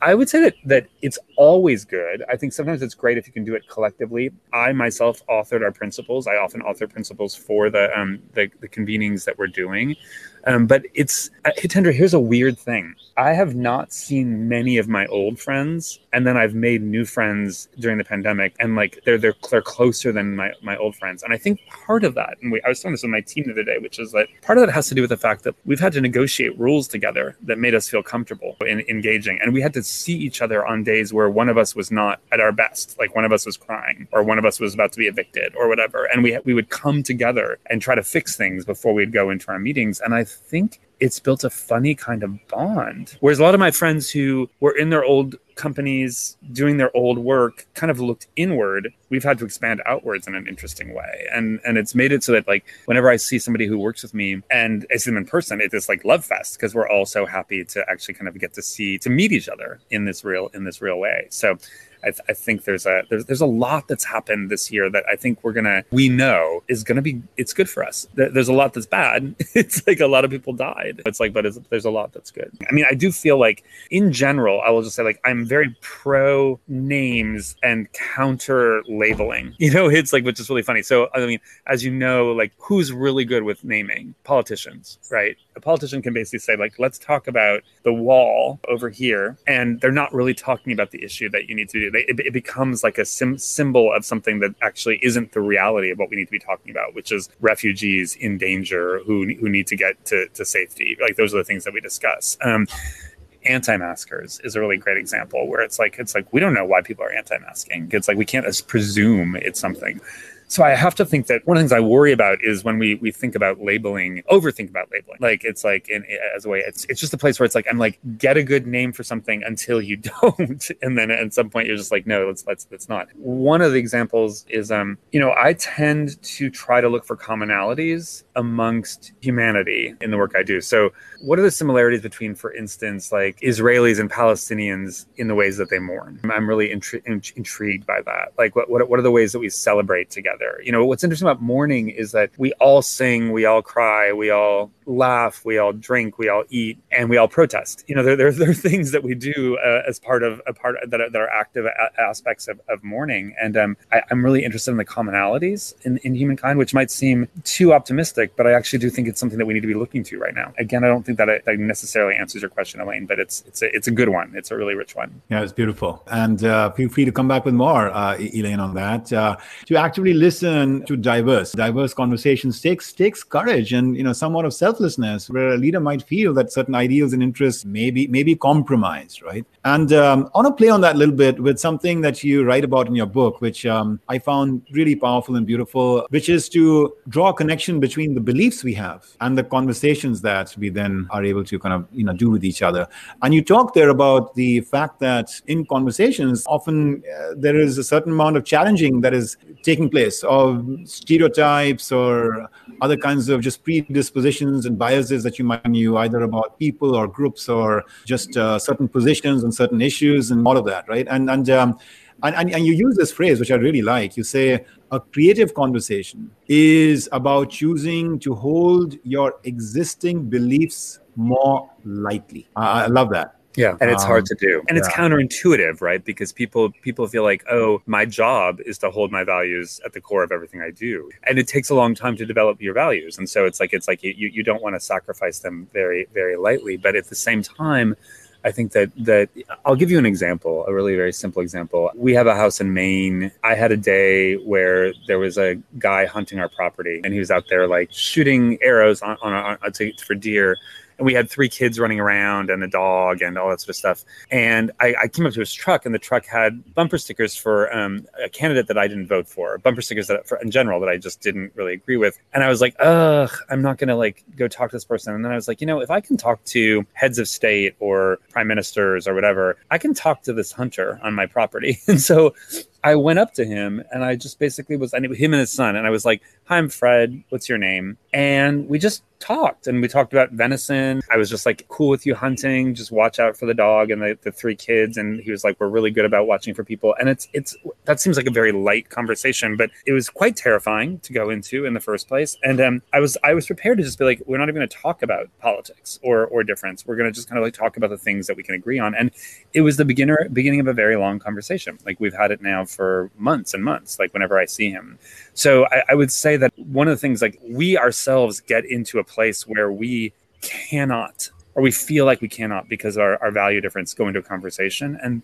I would say that that it's always good. I think sometimes it's great if you can do it collectively. I myself authored our principles. I often author principles for the um, the, the convenings that we're doing. Um, but it's uh, Hitendra. Here's a weird thing. I have not seen many of my old friends, and then I've made new friends during the pandemic, and like they're they're they're closer than my my old friends. And I think part of that, and we, I was talking this with my team the other day, which is that part of that has to do with the fact that we've had to negotiate rules together that made us feel comfortable in engaging, and we had to see each other on days where one of us was not at our best, like one of us was crying, or one of us was about to be evicted, or whatever, and we we would come together and try to fix things before we'd go into our meetings. And I think it's built a funny kind of bond. Whereas a lot of my friends who were in their old companies doing their old work kind of looked inward, we've had to expand outwards in an interesting way. And and it's made it so that like whenever I see somebody who works with me and I see them in person, it's like love fest because we're all so happy to actually kind of get to see to meet each other in this real in this real way. So I, th- I, think there's a there's, there's a lot that's happened this year that I think we're gonna we know is gonna be it's good for us. There's a lot that's bad. it's like a lot of people died. It's like, but it's, there's a lot that's good. I mean, I do feel like in general, I will just say like I'm very pro names and counter labeling. You know, it's like which is really funny. So I mean, as you know, like who's really good with naming politicians, right? A politician can basically say like, let's talk about the wall over here, and they're not really talking about the issue that you need to do it, it becomes like a sim- symbol of something that actually isn't the reality of what we need to be talking about, which is refugees in danger who who need to get to, to safety. Like those are the things that we discuss. Um, anti-maskers is a really great example where it's like it's like we don't know why people are anti-masking. It's like we can't just presume it's something. So I have to think that one of the things I worry about is when we we think about labeling, overthink about labeling. Like it's like in as a way, it's it's just a place where it's like I'm like get a good name for something until you don't, and then at some point you're just like no, let's let's let's not. One of the examples is um you know I tend to try to look for commonalities amongst humanity in the work I do. So what are the similarities between, for instance, like Israelis and Palestinians in the ways that they mourn? I'm really intri- intrigued by that. Like what what what are the ways that we celebrate together? Together. You know, what's interesting about mourning is that we all sing, we all cry, we all laugh, we all drink, we all eat, and we all protest. You know, there, there, there are things that we do uh, as part of a part that are, that are active a- aspects of, of mourning. And um, I, am really interested in the commonalities in, in humankind, which might seem too optimistic, but I actually do think it's something that we need to be looking to right now. Again, I don't think that it that necessarily answers your question, Elaine, but it's it's a, it's a good one. It's a really rich one. Yeah, it's beautiful. And uh, feel free to come back with more, uh, Elaine, on that. Uh, to actively listen to diverse, diverse conversations takes takes courage and you know somewhat of selflessness, where a leader might feel that certain ideals and interests may be, may be compromised, right? And um, I want to play on that a little bit with something that you write about in your book, which um, I found really powerful and beautiful, which is to draw a connection between the beliefs we have and the conversations that we then are able to kind of you know do with each other. And you talk there about the fact that in conversations, often uh, there is a certain amount of challenging that is taking place of stereotypes or other kinds of just predispositions and biases that you might knew either about people or groups or just uh, certain positions and certain issues and all of that, right? And and um, and, and, and you use this phrase, which I really like. You say a creative conversation is about choosing to hold your existing beliefs more lightly. I, I love that. Yeah, and it's um, hard to do, and yeah. it's counterintuitive, right? Because people people feel like, oh, my job is to hold my values at the core of everything I do, and it takes a long time to develop your values, and so it's like it's like you you don't want to sacrifice them very very lightly, but at the same time. I think that that I'll give you an example, a really very simple example. We have a house in Maine. I had a day where there was a guy hunting our property, and he was out there like shooting arrows on, on, on, on to, for deer and we had three kids running around and a dog and all that sort of stuff. And I, I came up to his truck, and the truck had bumper stickers for um, a candidate that I didn't vote for, bumper stickers that for, in general that I just didn't really agree with. And I was like, ugh, I'm not to like go talk to this person. And then I was like, you know, if I can talk to heads of state or prime ministers or whatever, I can talk to this hunter on my property. And so I went up to him and I just basically was I knew him and his son and I was like, "Hi, I'm Fred. What's your name?" And we just talked and we talked about venison. I was just like, "Cool with you hunting. Just watch out for the dog and the, the three kids." And he was like, "We're really good about watching for people." And it's it's that seems like a very light conversation, but it was quite terrifying to go into in the first place. And um, I was I was prepared to just be like, "We're not even going to talk about politics or or difference. We're going to just kind of like talk about the things that we can agree on." And it was the beginner beginning of a very long conversation. Like we've had it now for months and months, like whenever I see him. So I, I would say that one of the things, like we ourselves get into a place where we cannot, or we feel like we cannot because our, our value difference go into a conversation. And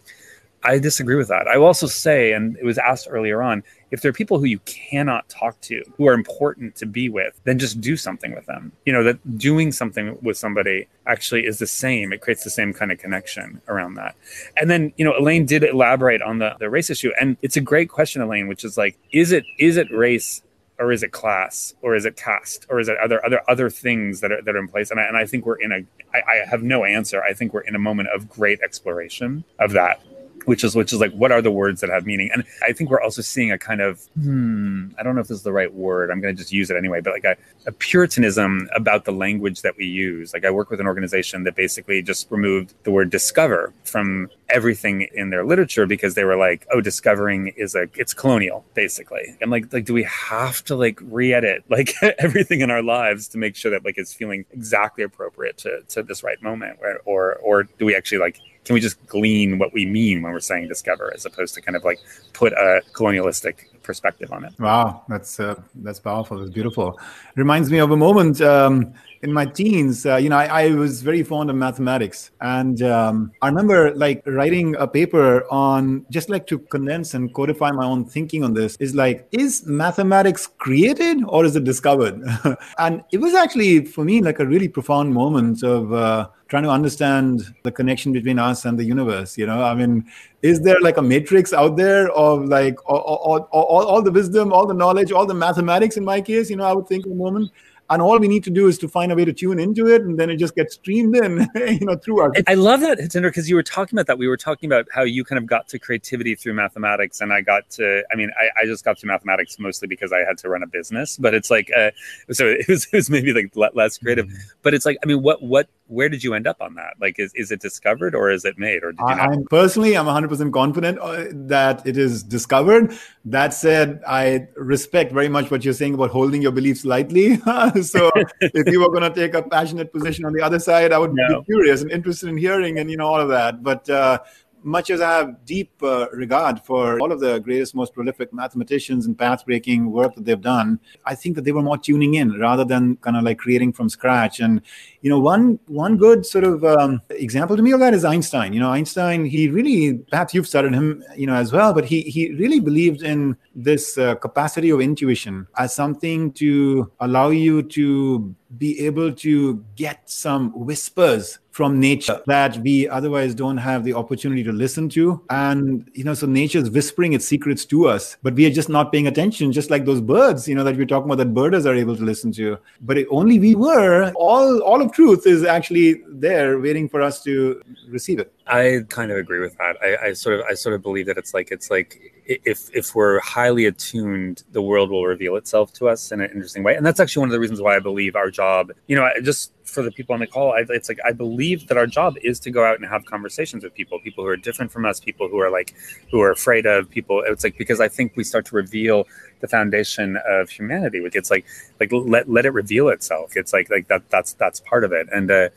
I disagree with that. I will also say, and it was asked earlier on, if there are people who you cannot talk to, who are important to be with, then just do something with them. You know, that doing something with somebody actually is the same. It creates the same kind of connection around that. And then, you know, Elaine did elaborate on the, the race issue. And it's a great question, Elaine, which is like, is it is it race or is it class or is it caste or is it other other other things that are that are in place? And I, and I think we're in a I, I have no answer. I think we're in a moment of great exploration of that which is which is like what are the words that have meaning? And i think we're also seeing a kind of hmm i don't know if this is the right word. I'm going to just use it anyway but like a, a, puritanism about the language that we use. Like i work with an organization that basically just removed the word discover from everything in their literature because they were like oh discovering is a it's colonial basically. And like like do we have to like re-edit like everything in our lives to make sure that like it's feeling exactly appropriate to to this right moment or or, or do we actually like can we just glean what we mean when we're saying discover as opposed to kind of like put a colonialistic perspective on it wow that's uh, that's powerful that's beautiful reminds me of a moment um, in my teens, uh, you know, I, I, was very fond of mathematics, and um, I remember like writing a paper on just like to condense and codify my own thinking on this. Is like, is mathematics created or is it discovered? and it was actually for me like a really profound moment of. Uh, trying to understand the connection between us and the universe you know i mean is there like a matrix out there of like all, all, all, all the wisdom all the knowledge all the mathematics in my case you know i would think a moment? And all we need to do is to find a way to tune into it and then it just gets streamed in you know through our i love that Hitendra because you were talking about that. We were talking about how you kind of got to creativity through mathematics and i got to i mean i, I just got to mathematics mostly because i had to run a business but it's like uh, so it was, it was maybe like less creative. Mm-hmm. but it's like i mean what what where did you end up on that? Like, is, is it discovered or is it made? Or did you I, not? I'm personally, I'm 100% confident uh, that it is discovered. That said, I respect very much what you're saying about holding your beliefs lightly. so if you were going to take a passionate position on the other side, I would No. be curious and interested in hearing and, you know, all of that. But, uh, much as I have deep uh, regard for all of the greatest, most prolific mathematicians and path breaking work that they've done, I think that they were more tuning in rather than kind of like creating from scratch. And, you know, one one good sort of um, example to me of that is Einstein. You know, Einstein, he really, perhaps you've studied him, you know, as well, but he, he really believed in this uh, capacity of intuition as something to allow you to be able to get some whispers from nature that we otherwise don't have the opportunity to listen to. And you know so nature is whispering its secrets to us but we are just not paying attention just like those birds you know that we're talking about that birders are able to listen to. But only we were all all of truth is actually there waiting for us to receive it I kind of agree with that. I, I sort of I sort of believe that it's like it's like if if we're highly attuned, the world will reveal itself to us in an interesting way. And that's actually one of the reasons why I believe our job, you know, just for the people on the call, I, it's like I believe that our job is to go out and have conversations with people, people who are different from us, people who are like who are afraid of people. It's like because I think we start to reveal the foundation of humanity. It's like like let let it reveal itself. It's like like that that's that's part of it. And uh,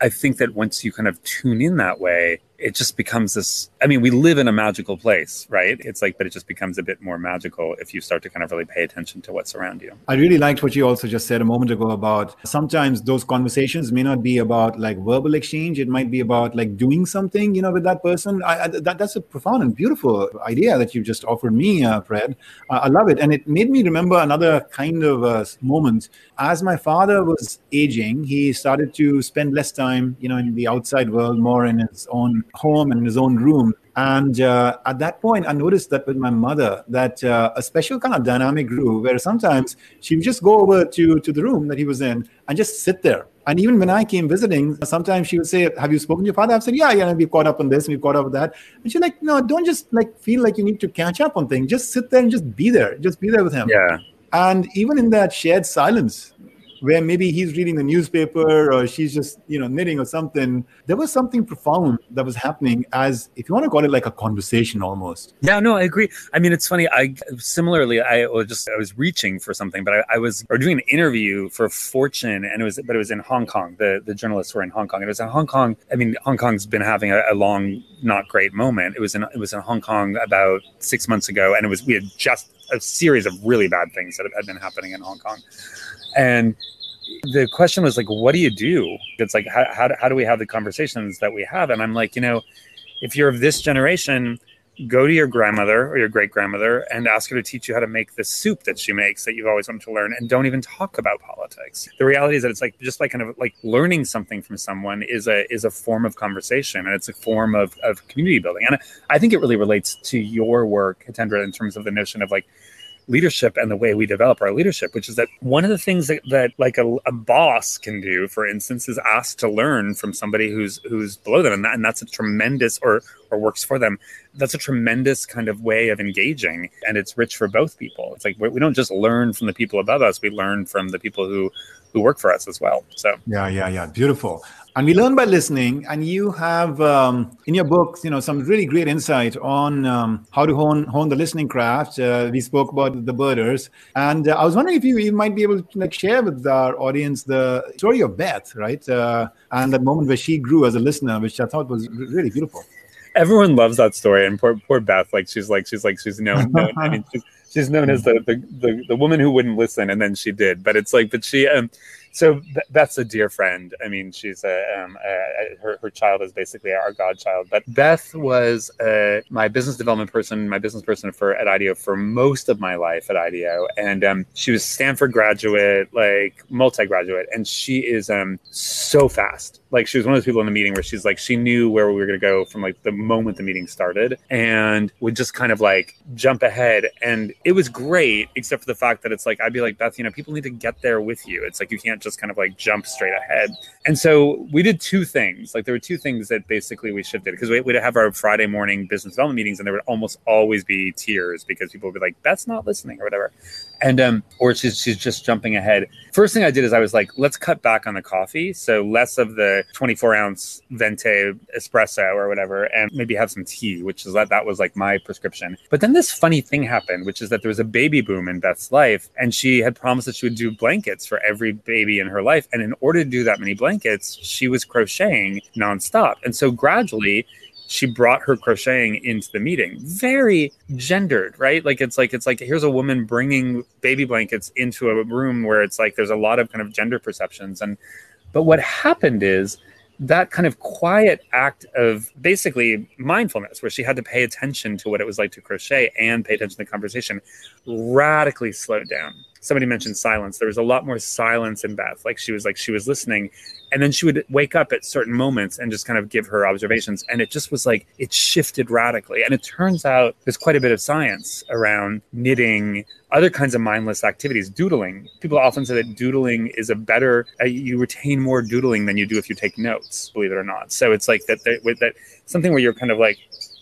I- think that once you kind of tune in that way, it just becomes this. I mean, we live in a magical place, right? It's like, but it just becomes a bit more magical if you start to kind of really pay attention to what's around you. I really liked what you also just said a moment ago about sometimes those conversations may not be about like verbal exchange. It might be about like doing something, you know, with that person. I, I, that, that's a profound and beautiful idea that you just offered me, uh, Fred. Uh, I love it. And it made me remember another kind of uh, moment. As my father was aging, he started to spend less time, you know, in the outside world, more in his own home and in his own room. And uh, at that point, I noticed that with my mother, that uh, a special kind of dynamic grew where sometimes she would just go over to, to the room that he was in and just sit there. And even when I came visiting, sometimes she would say, Have you spoken to your father? I've said, Yeah, yeah, we've caught up on this, we've caught up with that. And she's like, No, don't just like feel like you need to catch up on things. Just sit there and just be there. Just be there with him. Yeah, And even in that shared silence, where maybe he's reading the newspaper or she's just, you know, knitting or something, there was something profound that was happening as, if you want to call it like a conversation almost. yeah. No, I agree. I mean, it's funny. I similarly, I was just I was reaching for something, but I, I was or doing an interview for Fortune, and it was but it was in Hong Kong. The the journalists were in Hong Kong. It was in Hong Kong. I mean, Hong Kong's been having a, a long, not great moment. It was in it was in Hong Kong about six months ago, and it was we had just a series of really bad things that had been happening in Hong Kong, and the question was like, what do you do? It's like, how, how, do- how do we have the conversations that we have? And I'm like, you know, if you're of this generation, go to your grandmother or your great grandmother and ask her to teach you how to make the soup that she makes that you've always wanted to learn and don't even talk about politics. The reality is that it's like just like kind of like learning something from someone is a is a form of conversation and it's a form of, of community building. And I think it really relates to your work, Tendra, in terms of the notion of like leadership and the way we develop our leadership, which is that one of the things that, that like a, a boss can do, for instance, is ask to learn from somebody who's who's below them, and, that, and that's a tremendous or or works for them. That's a tremendous kind of way of engaging, and it's rich for both people. It's like we don't just learn from the people above us; we learn from the people who who work for us as well. So Yeah, yeah, yeah. Beautiful. And we learn by listening. And you have um, in your books, you know, some really great insight on um, how to hone hone the listening craft. Uh, we spoke about the birders, and uh, I was wondering if you, you might be able to like share with our audience the story of Beth, right? Uh, and that moment where she grew as a listener, which I thought was really beautiful. Everyone loves that story, and poor poor Beth, like she's like she's like she's known. known I mean, she's, she's known as the, the the the woman who wouldn't listen, and then she did. But it's like, but she um. So Th- Beth's a dear friend. I mean, she's a, um, uh, her her child is basically our godchild. But Beth was uh, my business development person, my business person for at IDEO for most of my life at IDEO, and um, she was Stanford graduate, like multi graduate, and she is um so fast. Like she was one of those people in the meeting where she's like she knew where we were going to go from like the moment the meeting started, and would just kind of like jump ahead. And it was great, except for the fact that it's like I'd be like Beth, you know, people need to get there with you. It's like you can't just kind of like jump straight ahead. And so we did two things. Like there were two things that basically we shifted because we, we'd have our Friday morning business development meetings, and there would almost always be tears because people would be like, "That's not listening" or whatever. And um or she's she's just jumping ahead. First thing i did is i was like let's cut back on the coffee. So less of the 24 ounce venti espresso or whatever and maybe have some tea which is that that was like my prescription. But then this funny thing happened which is that there was a baby boom in beth's life and she had promised that she would do blankets for every baby in her life. And in order to do that many blankets she was crocheting nonstop. And so gradually she brought her crocheting into the meeting. Very gendered right? Like it's like it's like here's a woman bringing baby blankets into a room where it's like there's a lot of kind of gender perceptions. And but what happened is that kind of quiet act of basically mindfulness where she had to pay attention to what it was like to crochet and pay attention to the conversation radically slowed down somebody mentioned silence. There was a lot more silence in beth. Like she was like she was listening and then she would wake up at certain moments and just kind of give her observations and it just was like it shifted radically. And it turns out there's quite a bit of science around knitting other kinds of mindless activities doodling. People often say that doodling is a better uh, you retain more doodling than you do if you take notes believe it or not. So it's like that that, that something where you're kind of like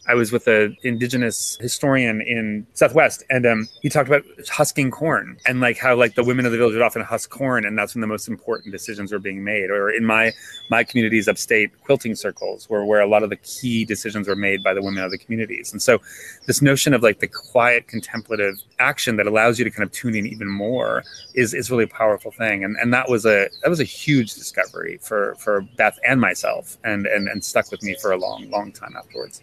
I was with an indigenous historian in Southwest, and um, he talked about husking corn and like how like the women of the village would often husk corn, and that's when the most important decisions were being made. Or in my my communities upstate, quilting circles, were where a lot of the key decisions were made by the women of the communities. And so, this notion of like the quiet contemplative action that allows you to kind of tune in even more is is really a powerful thing. And and that was a that was a huge discovery for for Beth and myself, and and and stuck with me for a long long time afterwards.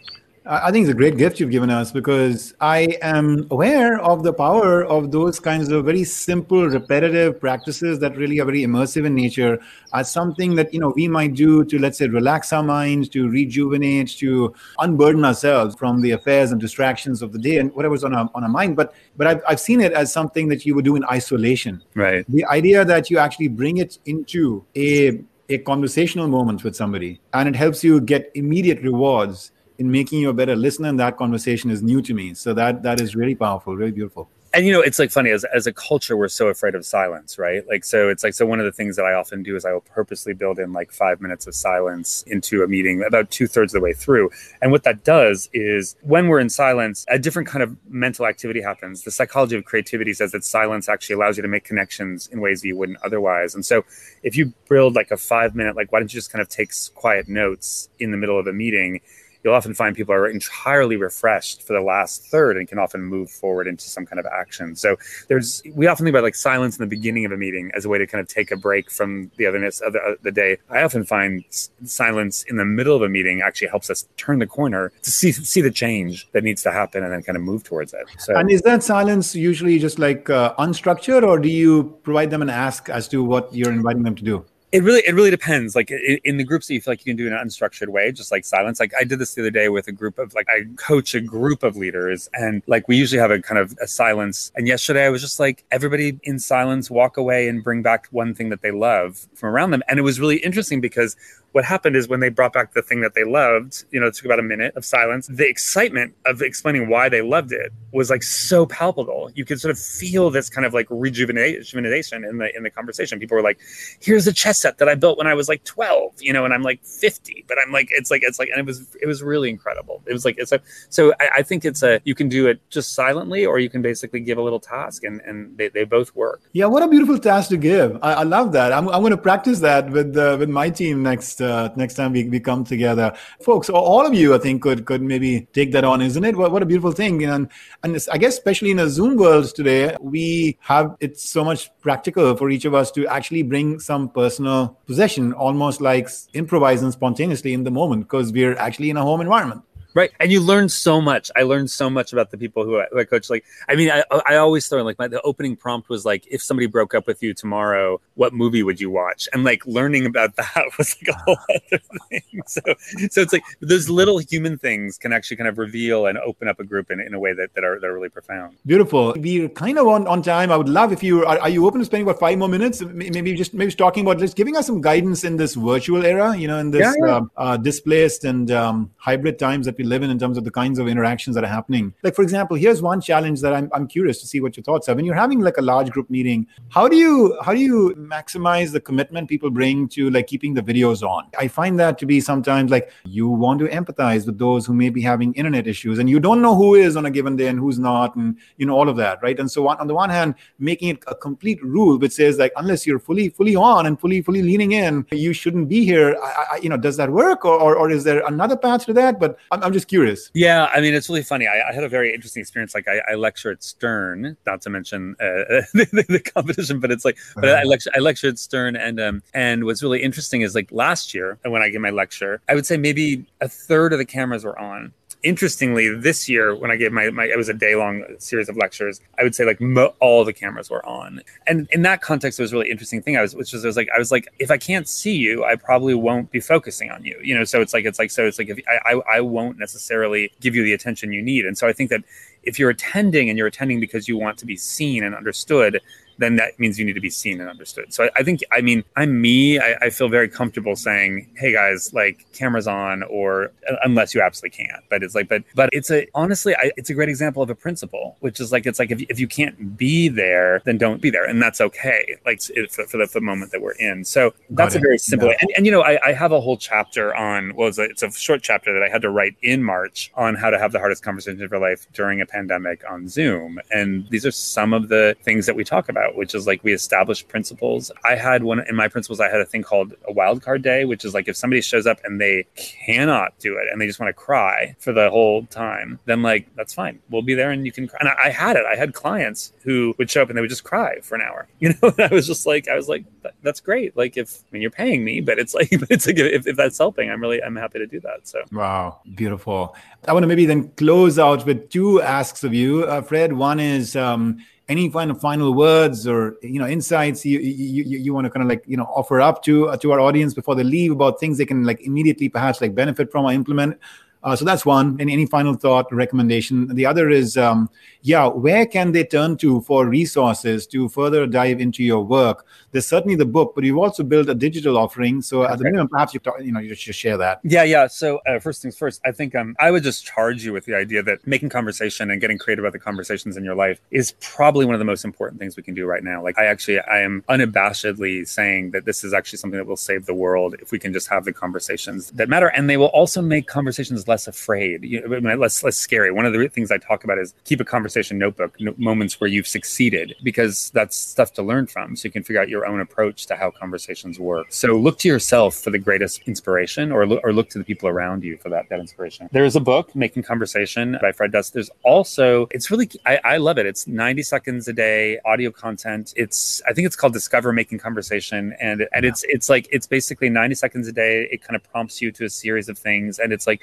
I think it's a great gift you've given us because I am aware of the power of those kinds of very simple, repetitive practices that really are very immersive in nature as something that you know we might do to let's say relax our minds, to rejuvenate, to unburden ourselves from the affairs and distractions of the day and whatever's on our on our mind. But but I've, I've seen it as something that you would do in isolation. Right. The idea that you actually bring it into a a conversational moment with somebody and it helps you get immediate rewards in making you a better listener and that conversation is new to me. So that that is really powerful really beautiful. And you know it's like funny as, as a culture we're so afraid of silence right? Like so it's like so one of the things that i often do is i will purposely build in like five minutes of silence into a meeting about two-thirds of the way through. And what that does is when we're in silence a different kind of mental activity happens. The psychology of creativity says that silence actually allows you to make connections in ways that you wouldn't otherwise. And so if you build like a five minute like why don't you just kind of take quiet notes in the middle of a meeting you'll often find people are entirely refreshed for the last third and can often move forward into some kind of action. So there's we often think about like silence in the beginning of a meeting as a way to kind of take a break from the otherness of the, uh, the day. I often find silence in the middle of a meeting actually helps us turn the corner to see see the change that needs to happen and then kind of move towards it. So and is that silence usually just like uh, unstructured, or do you provide them an ask as to what you're inviting them to do? It really it really depends. Like in, the groups that you feel like you can do in an unstructured way just like silence. Like i did this the other day with a group of like i coach a group of leaders and like we usually have a kind of a silence. And yesterday i was just like everybody in silence walk away and bring back one thing that they love from around them. And it was really interesting because what happened is when they brought back the thing that they loved, you know, it took about a minute of silence. The excitement of explaining why they loved it was like so palpable. You could sort of feel this kind of like rejuvenation in the in the conversation. People were like, "Here's a chess set that I built when I was like 12," you know, and I'm like 50, but I'm like, it's like it's like, and it was it was really incredible. It was like it's a so I, I think it's a you can do it just silently, or you can basically give a little task, and and they, they both work. Yeah, what a beautiful task to give. I, I love that. I'm I'm going to practice that with uh, with my team next uh, next time we, we come together. Folks all of you i think could could maybe take that on isn't it? What, what a beautiful thing. And and i guess especially in a zoom world today we have it's so much practical for each of us to actually bring some personal possession almost like improvising spontaneously in the moment because we're actually in a home environment right. And you learn so much. I learned so much about the people who I, who I coach. Like i mean i, I always learn like my, the opening prompt was like if somebody broke up with you tomorrow what movie would you watch? And like learning about that was like a whole other thing. So so it's like those little human things can actually kind of reveal and open up a group in, in a way that, that are that are really profound. Beautiful. We're kind of on, on time. I would love if you are, are you open to spending about five more minutes? Maybe just maybe talking about just giving us some guidance in this virtual era you know in this yeah, yeah. Uh, uh, displaced and um, hybrid times that we live in in terms of the kinds of interactions that are happening. Like, for example, here's one challenge that I'm, I'm curious to see what your thoughts are. When you're having like a large group meeting, how do you how do you maximize the commitment people bring to like keeping the videos on? I find that to be sometimes like you want to empathize with those who may be having internet issues and you don't know who is on a given day and who's not, and you know, all of that, right? And so on, on the one hand, making it a complete rule which says like unless you're fully, fully on and fully, fully leaning in, you shouldn't be here. I, I, you know, does that work or, or, or is there another path to that? But I'm, I'm just curious. Yeah, I mean, it's really funny. I, I had a very interesting experience. Like, I, I lecture at Stern, not to mention uh, the, the, competition, but it's like, uh-huh. but I lecture, I lecture at Stern, and um, and what's really interesting is like last year when I gave my lecture, I would say maybe a third of the cameras were on interestingly, this year when I gave my, my it was a day long series of lectures, I would say like mo- all the cameras were on, and in that context, it was really interesting thing. I was, which was, I was like, I was like, if I can't see you, I probably won't be focusing on you, you know. So it's like, it's like, so it's like, if I, I, I won't necessarily give you the attention you need, and so I think that if you're attending and you're attending because you want to be seen and understood then that means you need to be seen and understood. So I, I think, I mean, I'm me. I, I, feel very comfortable saying, "Hey guys, like cameras on," or unless you absolutely can't. But it's like, but but it's a honestly, I, it's a great example of a principle, which is like it's like if, if you can't be there, then don't be there, and that's okay. Like for, for, the, for the moment that we're in. So that's a very simple. And, and, you know, I, I, have a whole chapter on well, it's a, it's a short chapter that I had to write in March on how to have the hardest conversation of your life during a pandemic on Zoom, and these are some of the things that we talk about which is like we establish principles. I had one in my principles, I had a thing called a wild card day, which is like if somebody shows up and they cannot do it and they just want to cry for the whole time, then like that's fine. We'll be there and you can cry. And I, had it. I had clients who would show up and they would just cry for an hour. You know, I was just like, I was like, that's great. Like if I mean you're paying me, but it's like it's like if, if that's helping, I'm really I'm happy to do that. So wow, beautiful. I want to maybe then close out with two asks of you, uh, Fred. One is um, any of final words or you know insights you you, you, you want to kind of like you know offer up to uh, to our audience before they leave about things they can like immediately perhaps like benefit from or implement uh, so that's one. And any final thought, recommendation? The other is, um, yeah, where can they turn to for resources to further dive into your work? There's certainly the book, but you've also built a digital offering. So at the minimum, perhaps you talk, you know you should share that. Yeah, yeah. So uh, first things first, I think um, I would just charge you with the idea that making conversation and getting creative about the conversations in your life is probably one of the most important things we can do right now. Like I actually, I am unabashedly saying that this is actually something that will save the world if we can just have the conversations that matter, and they will also make conversations less afraid, you know, less less scary. One of the things I talk about is keep a conversation notebook, no, moments where you've succeeded, because that's stuff to learn from. So you can figure out your own approach to how conversations work. So look to yourself for the greatest inspiration, or look, or look to the people around you for that that inspiration. There is a book, Making Conversation by Fred Dust. There's also it's really I, I love it. It's 90 seconds a day audio content. It's I think it's called Discover Making Conversation, and and yeah. it's it's like it's basically 90 seconds a day. It kind of prompts you to a series of things, and it's like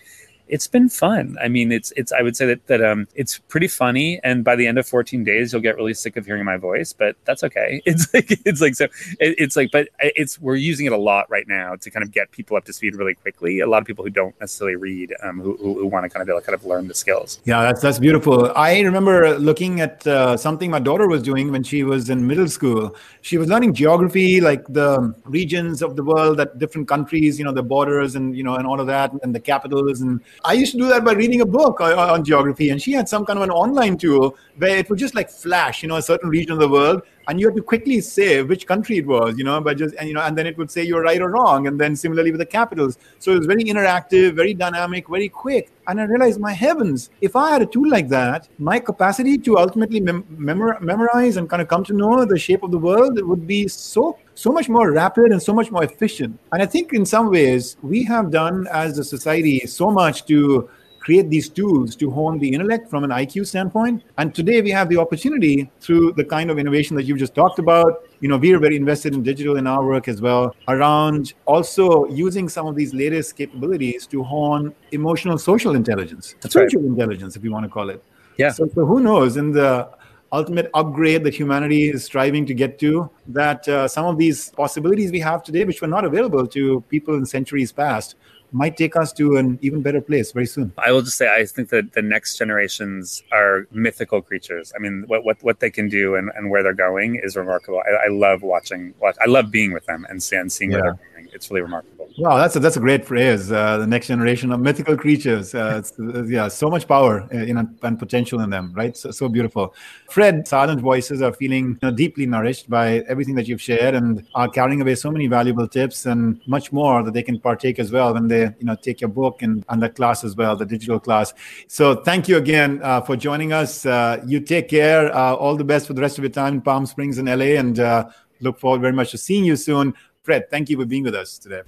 it's been fun. I mean, it's it's I would say that that um it's pretty funny, and by the end of 14 days, you'll get really sick of hearing my voice, but that's okay. It's like it's like so it, it's like, but it's we're using it a lot right now to kind of get people up to speed really quickly. A lot of people who don't necessarily read, um, who, who, who want to kind of kind of learn the skills. Yeah, that's that's beautiful. I remember looking at uh, something my daughter was doing when she was in middle school. She was learning geography, like the regions of the world, that different countries, you know, the borders, and you know, and all of that, and the capitals and I used to do that by reading a book on, on, geography, and she had some kind of an online tool where it would just like flash, you know, a certain region of the world, and you had to quickly say which country it was, you know, by just and you know, and then it would say you're right or wrong, and then similarly with the capitals. So it was very interactive, very dynamic, very quick. And I realized, my heavens, if I had a tool like that, my capacity to ultimately mem- memor- memorize and kind of come to know the shape of the world would be so so much more rapid and so much more efficient. And I think in some ways we have done as a society so much to create these tools to hone the intellect from an IQ standpoint. And today we have the opportunity through the kind of innovation that you've just talked about. You know, we are very invested in digital in our work as well, around also using some of these latest capabilities to hone emotional social intelligence, That's social right. intelligence, if you want to call it. Yeah. So, so who knows in the ultimate upgrade that humanity is striving to get to that uh, some of these possibilities we have today which were not available to people in centuries past might take us to an even better place very soon. I will just say, I think that the next generations are mythical creatures. I mean, what what, what they can do and, and where they're going is remarkable. I, I love watching, watch, I love being with them and, and seeing yeah. where they're going. It's really remarkable. Wow, that's a, that's a great phrase. Uh, the next generation of mythical creatures. Uh, uh yeah, so much power uh, in, and potential in them, right? So, so beautiful. Fred, silent voices are feeling you know, deeply nourished by everything that you've shared and are carrying away so many valuable tips and much more that they can partake as well when they you know take your book and, and the class as well, the digital class. So thank you again uh, for joining us. Uh, you take care. all the best for the rest of your time in Palm Springs and LA, and look forward very much to seeing you soon. Fred, thank you for being with us today.